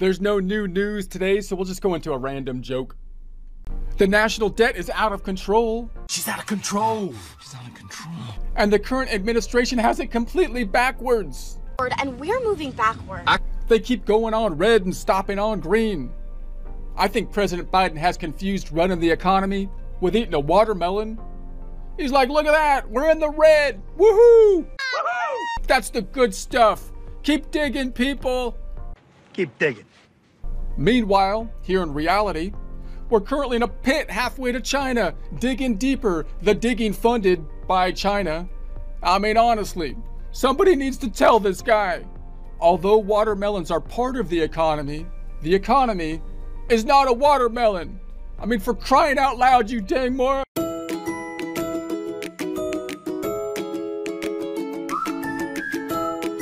There's no new news today, so we'll just go into a random joke. The national debt is out of control. She's out of control. She's out of control. And the current administration has it completely backwards. And we're moving backward. I they keep going on red and stopping on green. I think President Biden has confused running the economy with eating a watermelon. He's like, look at that, we're in the red. Woohoo! Woohoo! That's the good stuff. Keep digging, people. Keep digging. Meanwhile, here in reality, we're currently in a pit halfway to China, digging deeper, the digging funded by China. I mean, honestly, somebody needs to tell this guy. Although watermelons are part of the economy, the economy is not a watermelon. I mean, for crying out loud, you dang moron.